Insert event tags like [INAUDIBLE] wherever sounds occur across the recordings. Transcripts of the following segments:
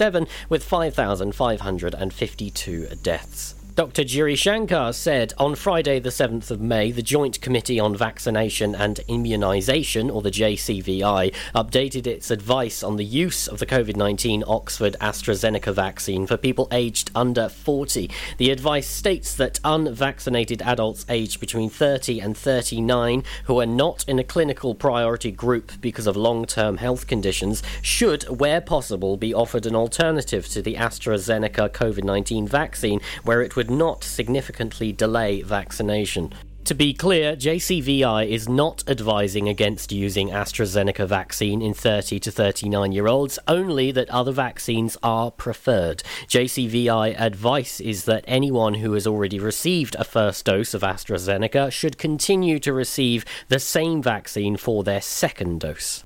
1997 with 5,552 deaths. Dr. Giri Shankar said on Friday, the 7th of May, the Joint Committee on Vaccination and Immunisation, or the JCVI, updated its advice on the use of the COVID 19 Oxford AstraZeneca vaccine for people aged under 40. The advice states that unvaccinated adults aged between 30 and 39 who are not in a clinical priority group because of long term health conditions should, where possible, be offered an alternative to the AstraZeneca COVID 19 vaccine where it would would not significantly delay vaccination. To be clear, JCVI is not advising against using AstraZeneca vaccine in 30 to 39 year olds, only that other vaccines are preferred. JCVI advice is that anyone who has already received a first dose of AstraZeneca should continue to receive the same vaccine for their second dose.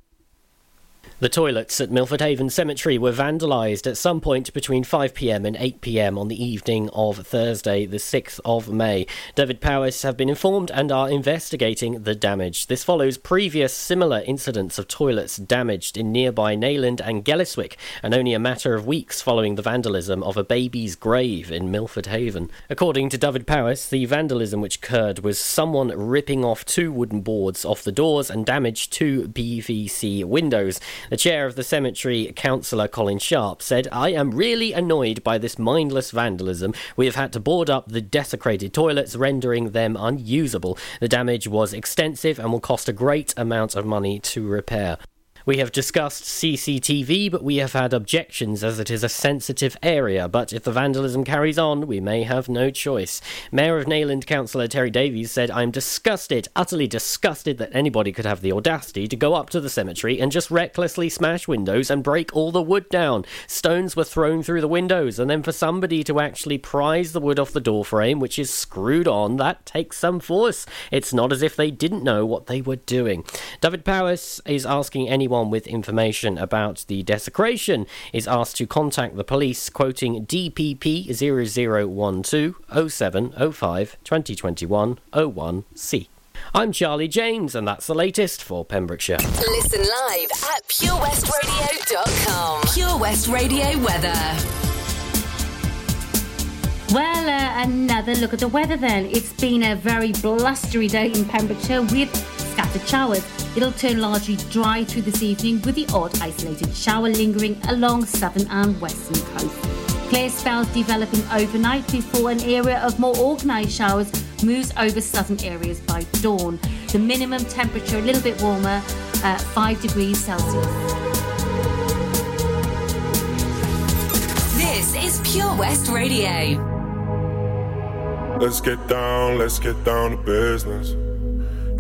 The toilets at Milford Haven Cemetery were vandalised at some point between 5pm and 8pm on the evening of Thursday, the 6th of May. Dyfed-Powys have been informed and are investigating the damage. This follows previous similar incidents of toilets damaged in nearby Neyland and Gelliswick, and only a matter of weeks following the vandalism of a baby's grave in Milford Haven. According to Dyfed-Powys, the vandalism which occurred was someone ripping off two wooden boards off the doors and damaged two PVC windows. The chair of the cemetery, Councillor Colin Sharp, said, I am really annoyed by this mindless vandalism. We have had to board up the desecrated toilets, rendering them unusable. The damage was extensive and will cost a great amount of money to repair. We have discussed CCTV, but we have had objections as it is a sensitive area. But if the vandalism carries on, we may have no choice. Mayor of Neyland Councillor Terry Davies said, I'm disgusted, utterly disgusted that anybody could have the audacity to go up to the cemetery and just recklessly smash windows and break all the wood down. Stones were thrown through the windows, and then for somebody to actually prise the wood off the door frame, which is screwed on, that takes some force. It's not as if they didn't know what they were doing. Dyfed-Powys is asking anyone anyone with information about the desecration is asked to contact the police, quoting DPP 0012 0705 2021 01C. I'm Charlie James, and that's the latest for Pembrokeshire. Listen live at purewestradio.com. Pure West Radio weather. Well, uh, another look at the weather then. It's been a very blustery day in Pembrokeshire with scattered showers. It'll turn largely dry through this evening with the odd isolated shower lingering along southern and western coast. Clear spells developing overnight before an area of more organised showers moves over southern areas by dawn. The minimum temperature a little bit warmer, uh, 5 degrees Celsius. This is Pure West Radio. Let's get down, let's get down to business.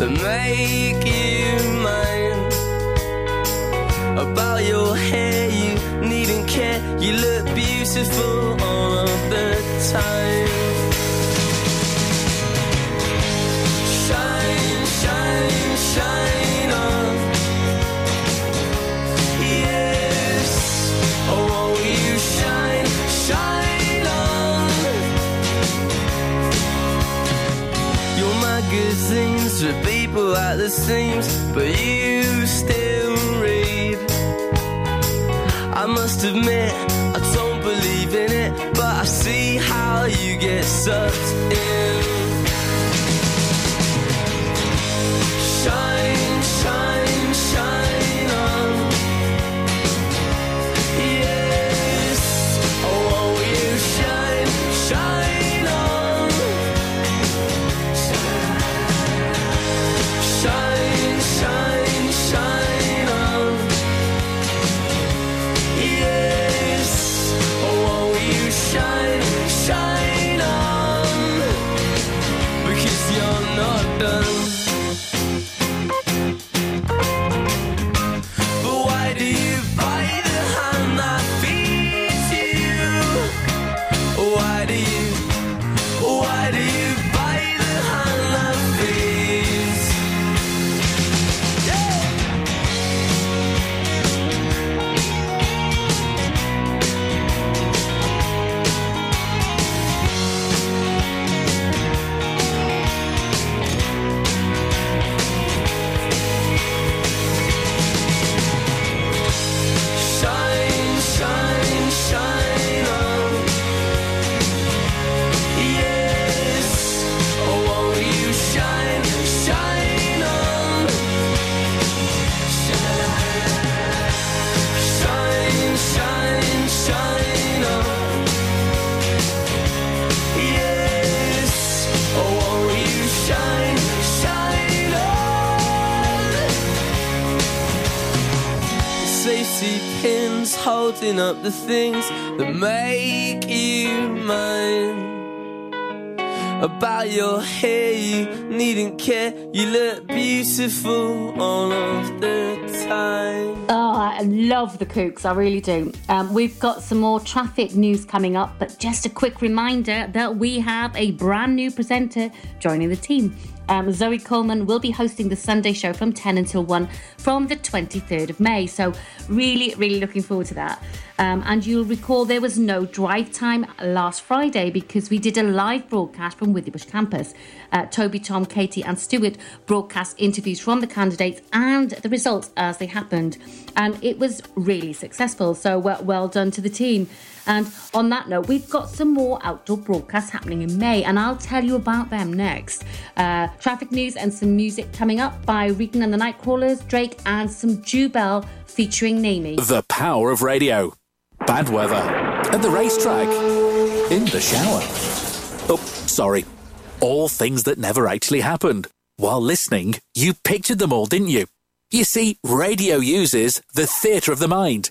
That make the things that make you mine. About your hair, you needn't care. You look beautiful all of the time. Oh, I love the Kooks, I really do. Um, we've got some more traffic news coming up, but just a quick reminder that we have a brand new presenter joining the team. Um, Zoe Coleman will be hosting the Sunday show from 10 until 1 from the 23rd of May. So, really, really looking forward to that. Um, and you'll recall there was no drive time last Friday because we did a live broadcast from Withybush campus. Uh, Toby, Tom, Katie, and Stuart broadcast interviews from the candidates and the results as they happened. And it was really successful. So, well, well done to the team. And on that note, we've got some more outdoor broadcasts happening in May, and I'll tell you about them next. Uh, traffic news and some music coming up by Regan and the Nightcrawlers, Drake, and some Jubel featuring NEIMY. The power of radio. Bad weather. At the racetrack. In the shower. Oh, sorry. All things that never actually happened. While listening, you pictured them all, didn't you? You see, radio uses the theatre of the mind.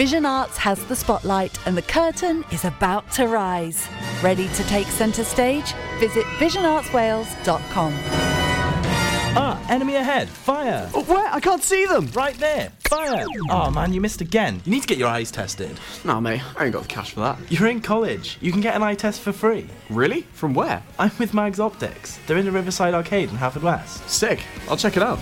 Vision Arts has the spotlight and the curtain is about to rise. Ready to take centre stage? Visit visionartswales.com. Ah, enemy ahead. Fire. Oh, where? I can't see them. Right there. Fire. Oh man, you missed again. You need to get your eyes tested. Nah, mate, I ain't got the cash for that. You're in college. You can get an eye test for free. Really? From where? I'm with Mags Optics. They're in the Riverside Arcade in Haverfordwest. Sick. I'll check it out.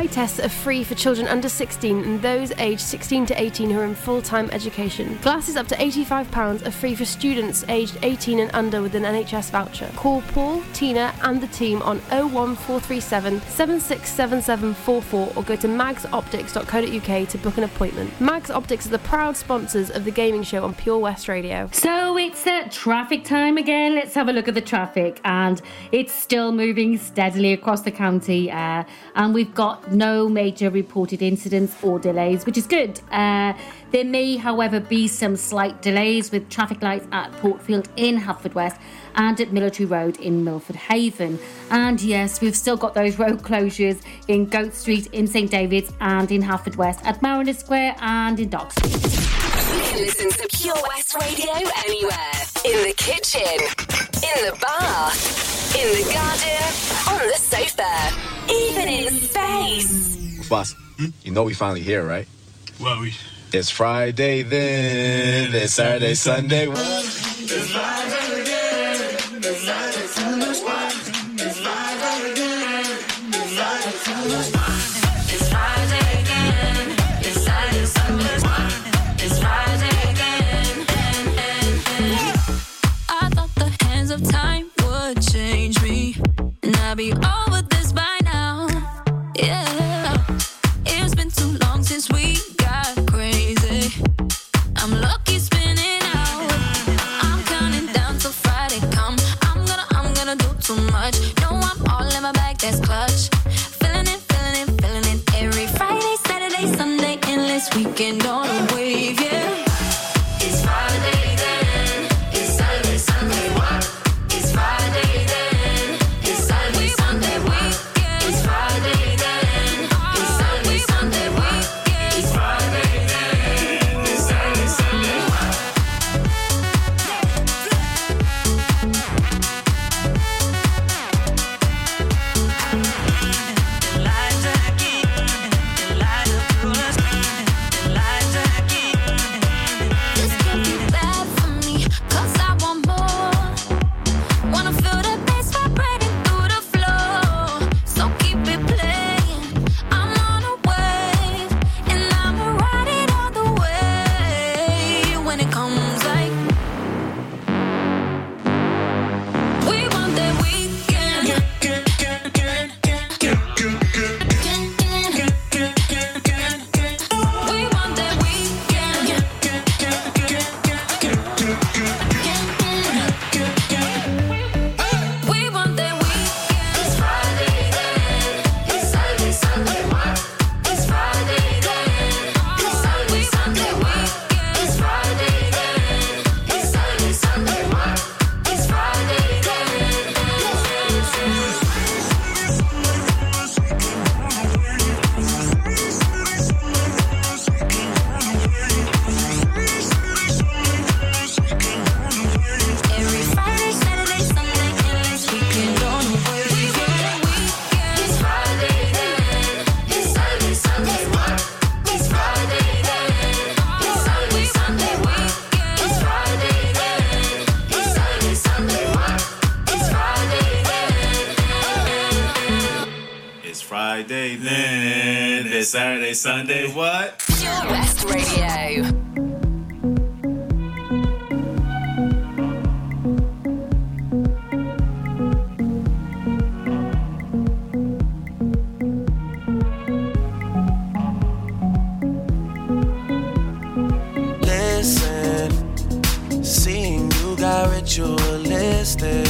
Eye tests are free for children under 16 and those aged 16 to 18 who are in full time education. Glasses up to £85 are free for students aged 18 and under with an NHS voucher. Call Paul, Tina, and the team on 01437 767744 or go to magsoptics.co.uk to book an appointment. Mags Optics are the proud sponsors of the gaming show on Pure West Radio. So it's traffic time again. Let's have a look at the traffic, and it's still moving steadily across the county. Uh, and we've got no major reported incidents or delays, which is good. Uh, there may, however, be some slight delays with traffic lights at Portfield in Haverfordwest and at Military Road in Milford Haven. And yes, we've still got those [LAUGHS] road closures in Goat Street, in St David's, and in Haverfordwest, at Mariner Square, and in Dock Street. You can listen to Pure West Radio anywhere. In the kitchen, in the bath, in the garden, on the sofa, even in space. Boss, you know we finally here, right? Well, we. It's Friday then. It's Saturday, Sunday. I Sunday, Sunday, what? Pure West Radio. ritualistic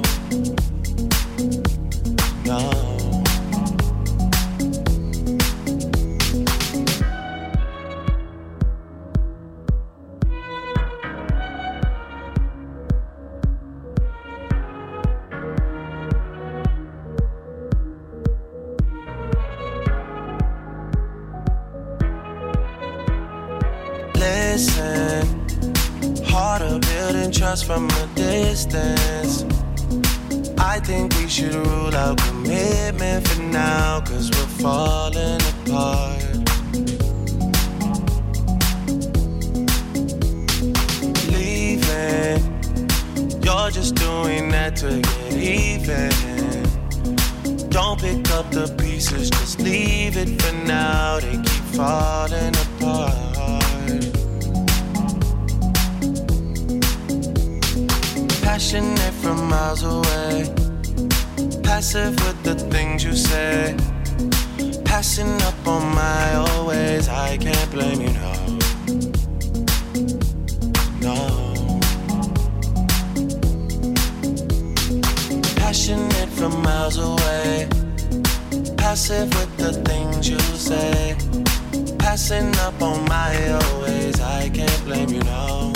Don't pick up the pieces, just leave it for now. They keep falling apart. Passionate from miles away, passive with the things you say. Passing up on my always, I can't blame you, no. No. Passionate from miles away, passive with the things you say. Passing up on my always, I can't blame you, no.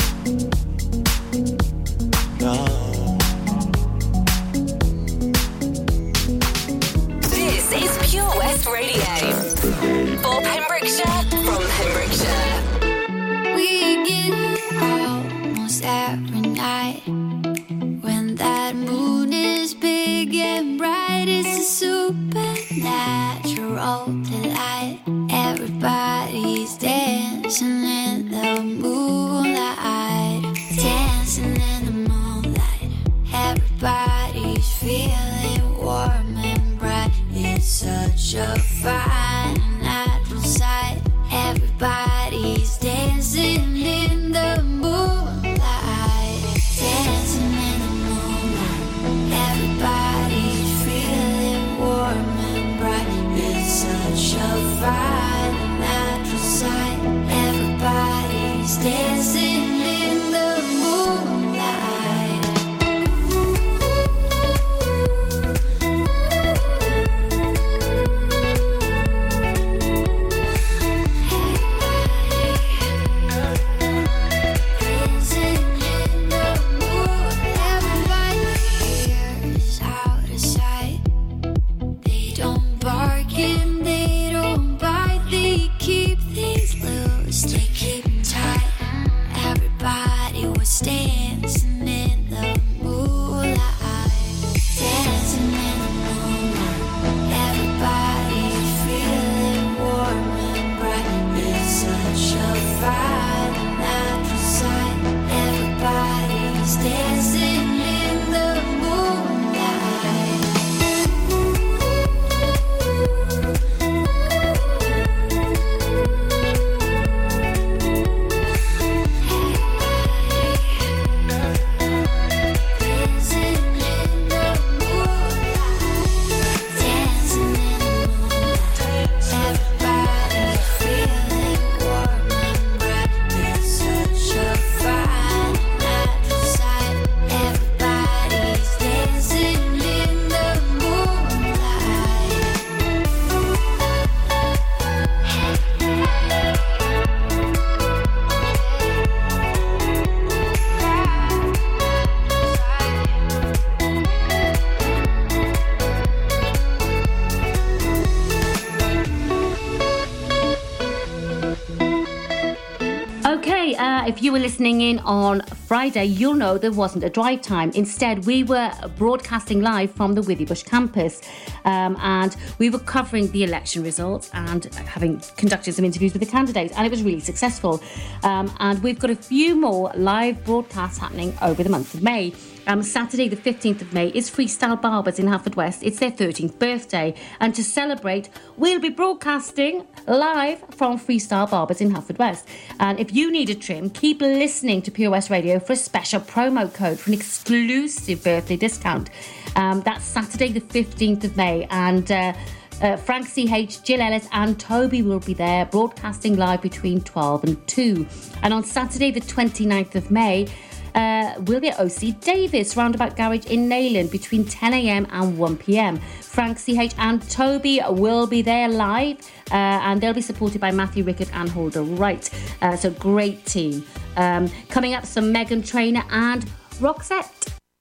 Supernatural delight. Everybody's dancing in the moonlight, dancing in the moonlight. Everybody's feeling warm and bright. It's such a listening in on Friday, you'll know there wasn't a drive time. Instead, we were broadcasting live from the Withybush campus um, and we were covering the election results and having conducted some interviews with the candidates, and it was really successful. Um, and we've got a few more live broadcasts happening over the month of May. Um, Saturday, the 15th of May, is Freestyle Barbers in Haverfordwest. It's their 13th birthday. And to celebrate, we'll be broadcasting live from Freestyle Barbers in Haverfordwest. And if you need a trim, keep listening to West Radio for a special promo code for an exclusive birthday discount. Um, that's Saturday, the 15th of May. And uh, uh, Frank CH, Jill Ellis, and Toby will be there broadcasting live between 12 and 2. And on Saturday, the 29th of May, uh, we'll be at OC Davis Roundabout Garage in Neyland between 10am and 1pm. Frank CH and Toby will be there live uh, and they'll be supported by Matthew Rickard and Holder Wright. Uh, so great team. Um, coming up, some Meghan Trainor and Roxette.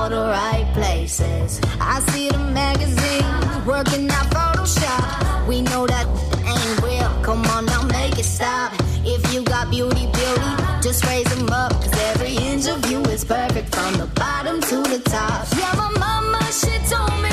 all the right places. I see the magazines working out Photoshop. We know that ain't real. Come on now, make it stop. If you got beauty, beauty, just raise them up. Cause every inch of you is perfect from the bottom to the top. Yeah, my mama, she told me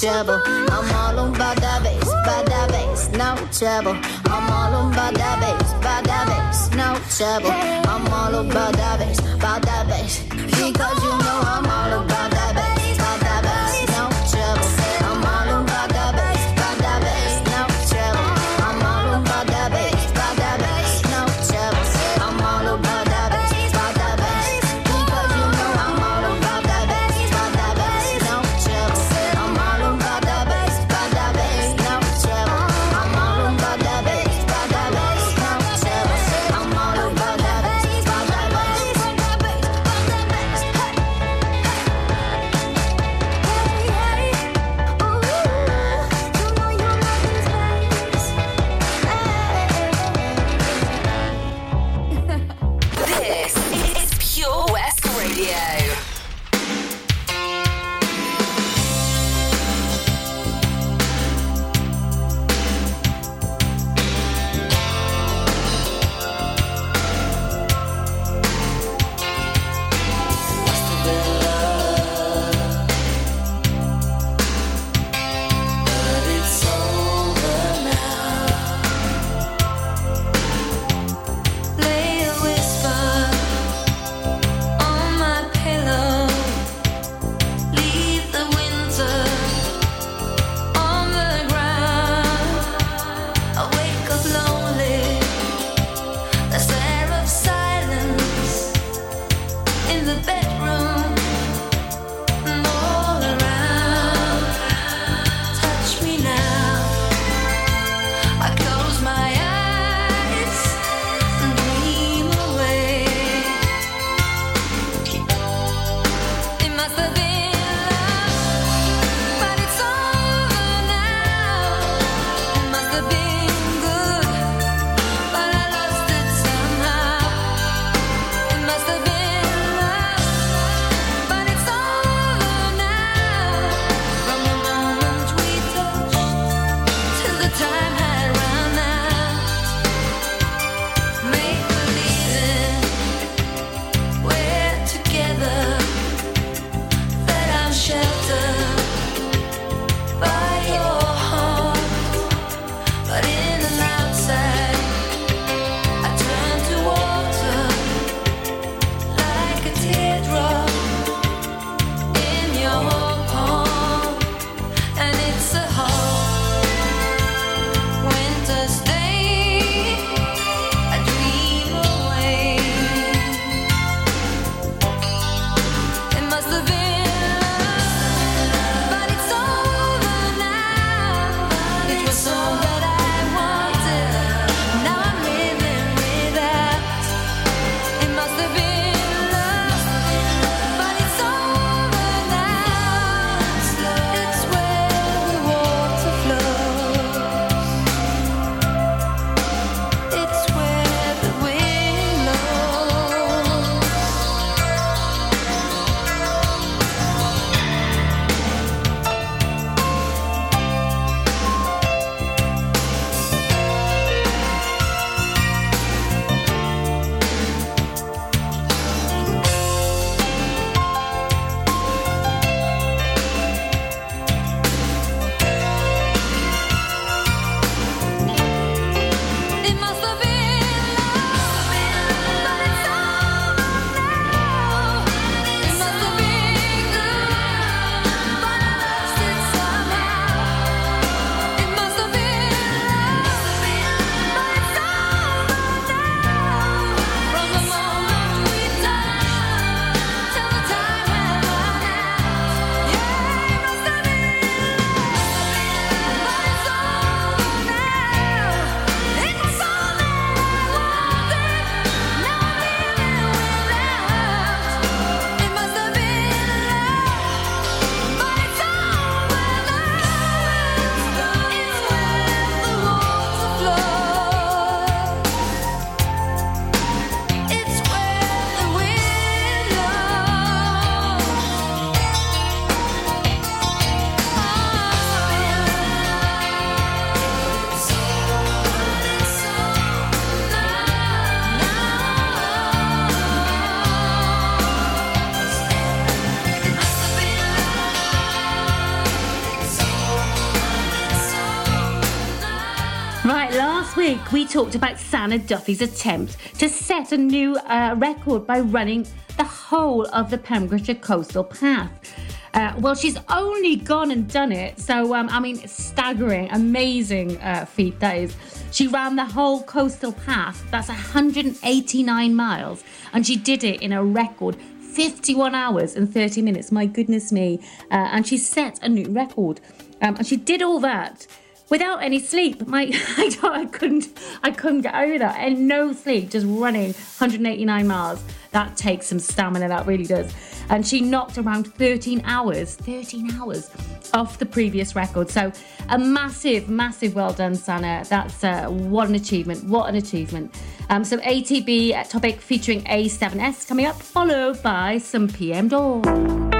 Trouble. I'm all about that bass, about that bass, no trouble. I'm all about that bass, about that bass, no trouble. I'm all about that bass, about that bass. Because you know I'm talked about Sana Duffy's attempt to set a new uh, record by running the whole of the Pembrokeshire Coastal Path. Uh, well, she's only gone and done it. So, um, I mean, staggering, amazing uh, feat that is. She ran the whole coastal path, that's 189 miles, and she did it in a record 51 hours and 30 minutes. My goodness me. Uh, and she set a new record. Um, and she did all that without any sleep. My [LAUGHS] I, I couldn't I couldn't get over that. And no sleep, just running 189 miles. That takes some stamina, that really does. And she knocked around 13 hours, 13 hours off the previous record. So a massive, massive well done, Sana. That's uh, what an achievement. What an achievement. Um, so ATB uh, topic featuring A7S coming up, followed by some PM Door.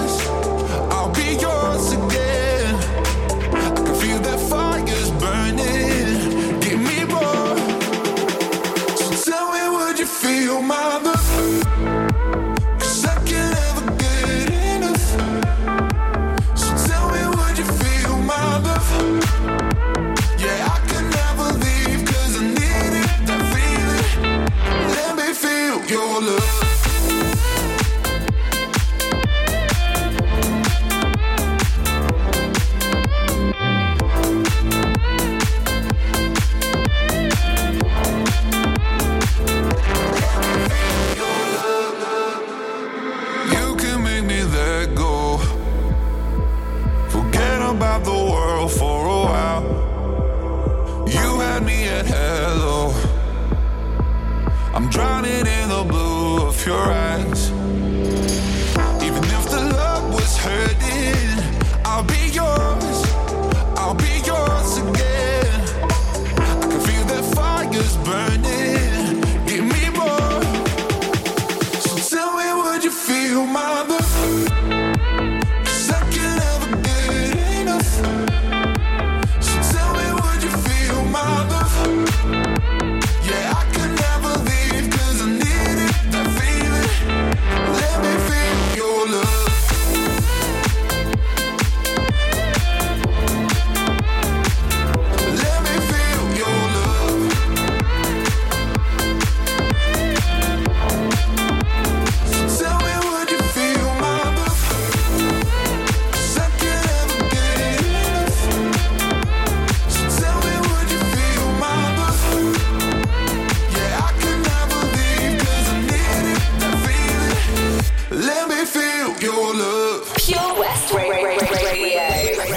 Pure West Radio. radio.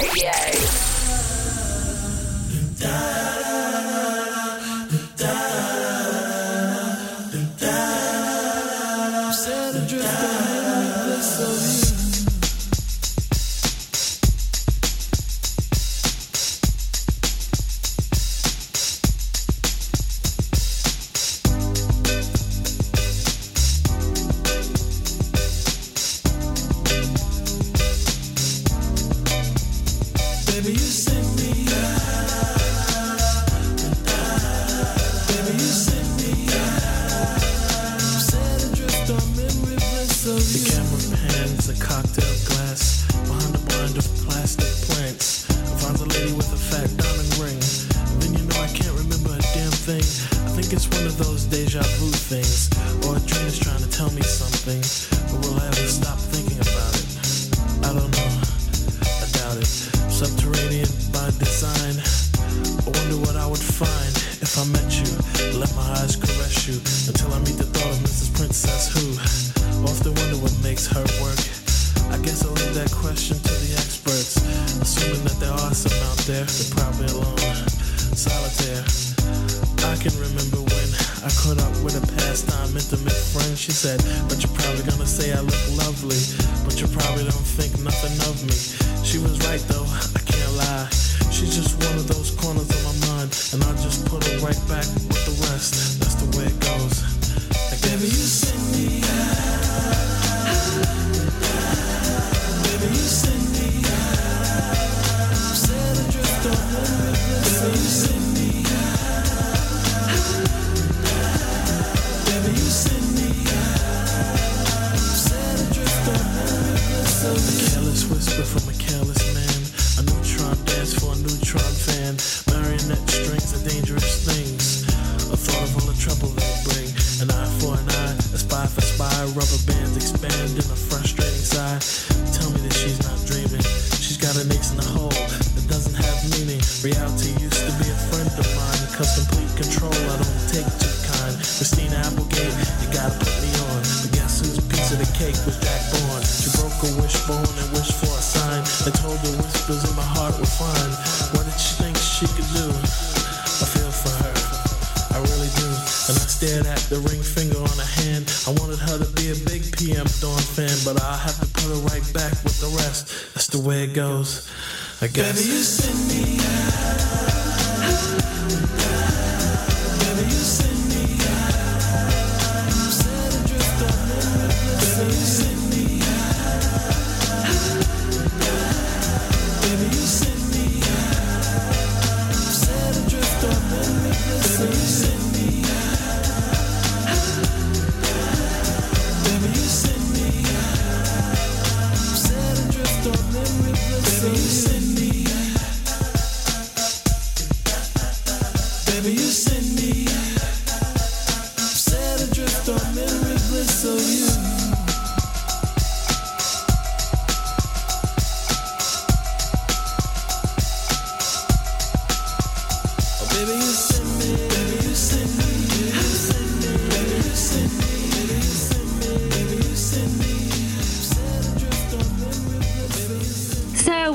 I you send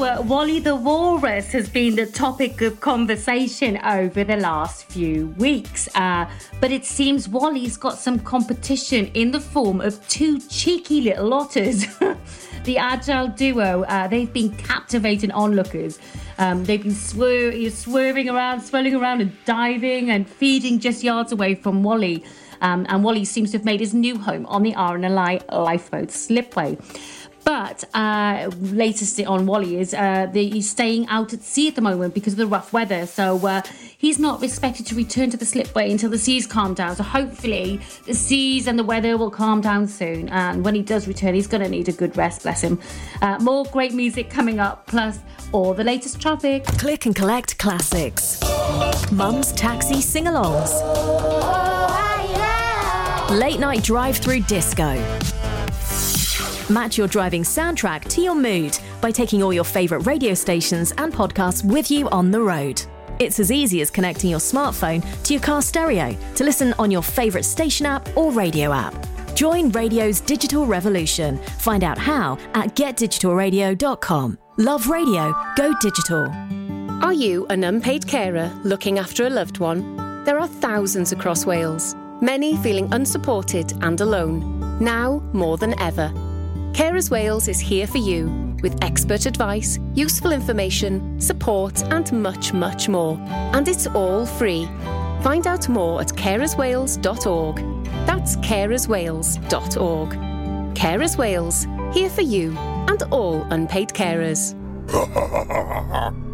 Uh, Wally the Walrus has been the topic of conversation over the last few weeks. Uh, but it seems Wally's got some competition in the form of two cheeky little otters. [LAUGHS] the Agile duo, uh, they've been captivating onlookers. Um, they've been swir- swerving around, swirling around, and diving and feeding just yards away from Wally. Um, and Wally seems to have made his new home on the RNLI Lifeboat Slipway. But uh, latest on Wally is uh, the, he's staying out at sea at the moment because of the rough weather. So uh, he's not expected to return to the slipway until the seas calm down. So hopefully the seas and the weather will calm down soon. And when he does return, he's going to need a good rest, bless him. Uh, more great music coming up, plus all the latest traffic. Click and collect classics. Mum's taxi sing alongs. Late night drive through disco. Match your driving soundtrack to your mood by taking all your favourite radio stations and podcasts with you on the road. It's as easy as connecting your smartphone to your car stereo to listen on your favourite station app or radio app. Join radio's digital revolution. Find out how at getdigitalradio.com. Love radio, go digital. Are you an unpaid carer looking after a loved one? There are thousands across Wales, many feeling unsupported and alone, now more than ever. Carers Wales is here for you with expert advice, useful information, support, and much, much more. And it's all free. Find out more at carerswales.org. That's carerswales.org. Carers Wales, here for you and all unpaid carers. [LAUGHS]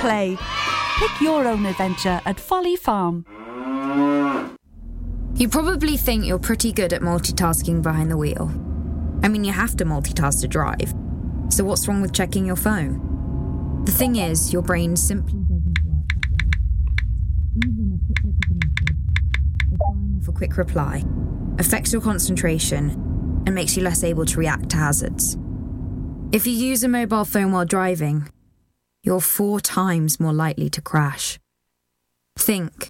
play. Pick your own adventure at Folly Farm. You probably think you're pretty good at multitasking behind the wheel. I mean, you have to multitask to drive. So, what's wrong with checking your phone? The thing is, your brain simply doesn't work quick reply affects your concentration and makes you less able to react to hazards. If you use a mobile phone while driving, you're four times more likely to crash. Think.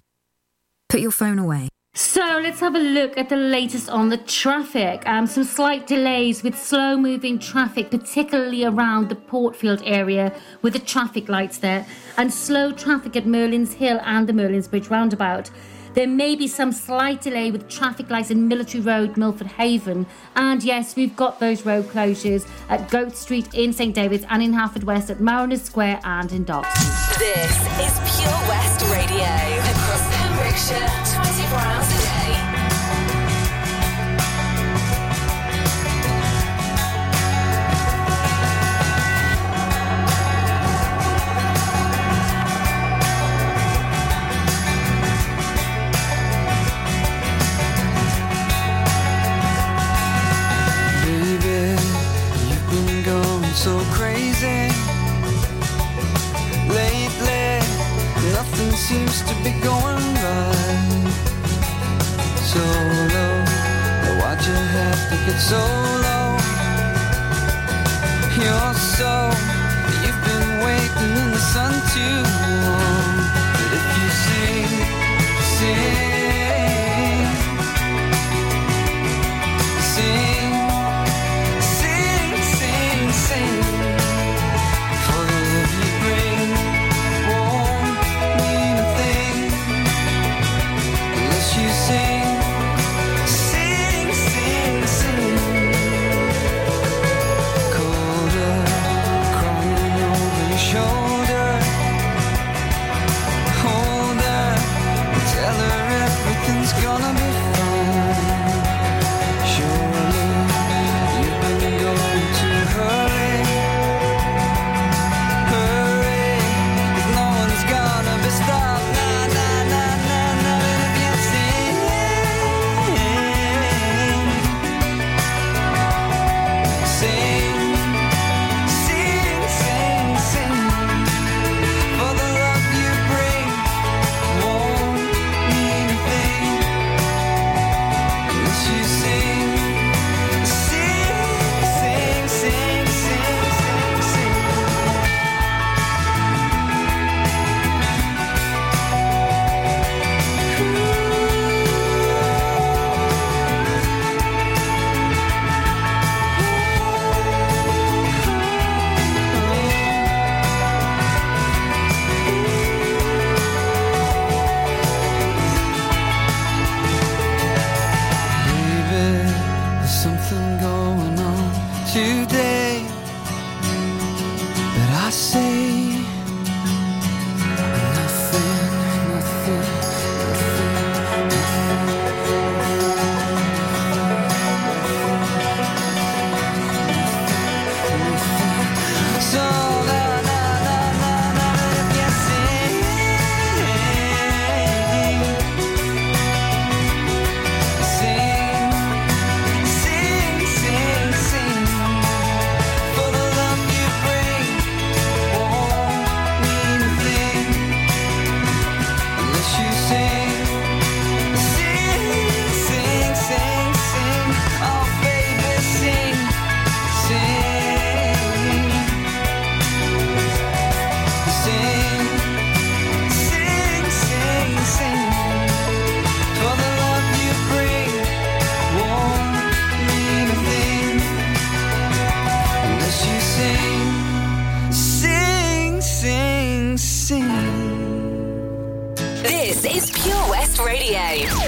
Put your phone away. So let's have a look at the latest on the traffic. Um, some slight delays with slow moving traffic, particularly around the Portfield area with the traffic lights there, and slow traffic at Merlin's Hill and the Merlin's Bridge roundabout. There may be some slight delay with traffic lights in Military Road, Milford Haven. And yes, we've got those road closures at Goat Street in St David's and in Haverfordwest at Mariners Square and in Docklands. This is Pure West Radio across Pembrokeshire, 24 hours so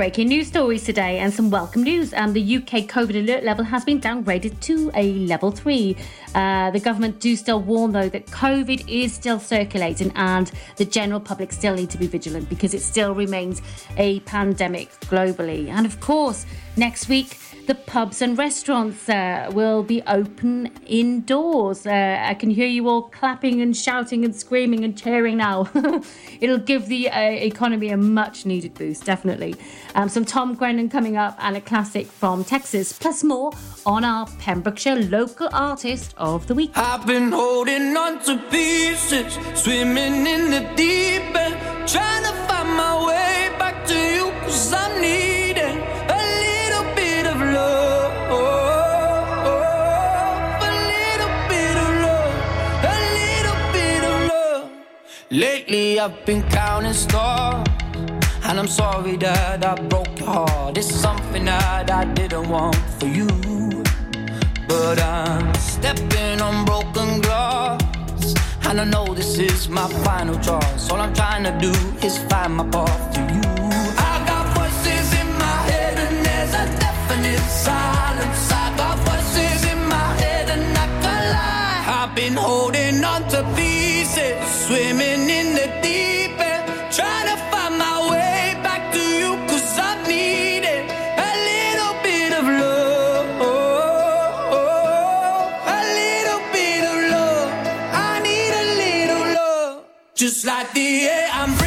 Breaking news stories today and some welcome news. Um, the UK COVID alert level has been downgraded to a level three. Uh, the government do still warn, though, that COVID is still circulating and the general public still need to be vigilant because it still remains a pandemic globally. And of course, next week, the pubs and restaurants uh, will be open indoors. Uh, I can hear you all clapping and shouting and screaming and cheering now. [LAUGHS] It'll give the uh, economy a much needed boost, definitely. Um, some Tom Grennan coming up and a classic from Texas, plus more on our Pembrokeshire Local Artist of the Week. I've been holding on to pieces, swimming in the deep end, trying to find my way back to you, cause I'm needing Lately, I've been counting stars, and I'm sorry that I broke your heart. It's something that I didn't want for you. but I'm stepping on broken glass. And I know this is my final choice. All I'm trying to do is find my path to you. Just like the air I'm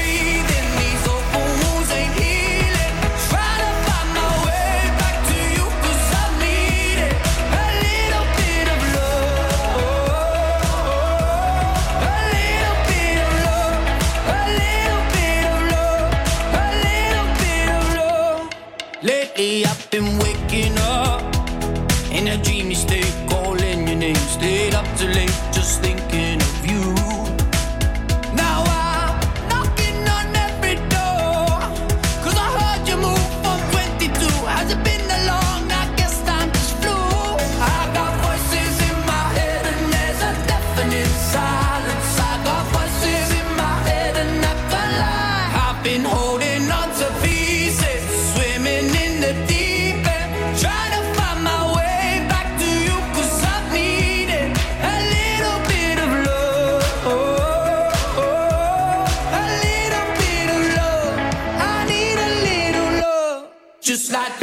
just like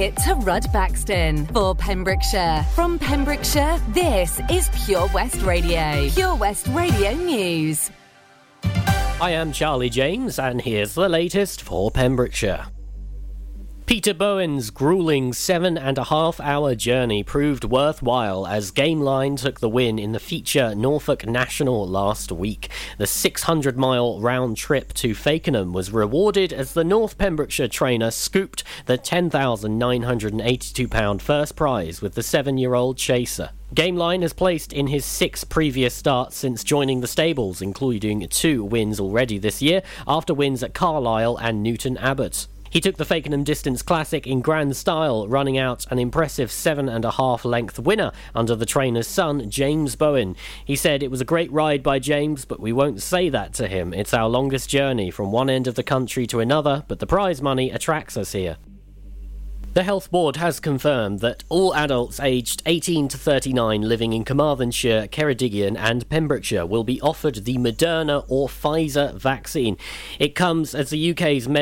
ticket to Rudbaxton for Pembrokeshire. From Pembrokeshire, this is Pure West Radio. Pure West Radio News. I am Charlie James, and here's the latest for Pembrokeshire. Peter Bowen's grueling seven and a half hour journey proved worthwhile as Gameline took the win in the feature Norfolk National last week. The 600 mile round trip to Fakenham was rewarded as the North Pembrokeshire trainer scooped the £10,982 first prize with the seven year old chaser. Gameline has placed in his six previous starts since joining the stables, including two wins already this year, after wins at Carlisle and Newton Abbot. He took the Fakenham Distance Classic in grand style, running out an impressive seven and a half length winner under the trainer's son, James Bowen. He said it was a great ride by James, but we won't say that to him. It's our longest journey from one end of the country to another, but the prize money attracts us here. The Health Board has confirmed that all adults aged 18 to 39 living in Carmarthenshire, Ceredigion, and Pembrokeshire will be offered the Moderna or Pfizer vaccine. It comes as the UK's med-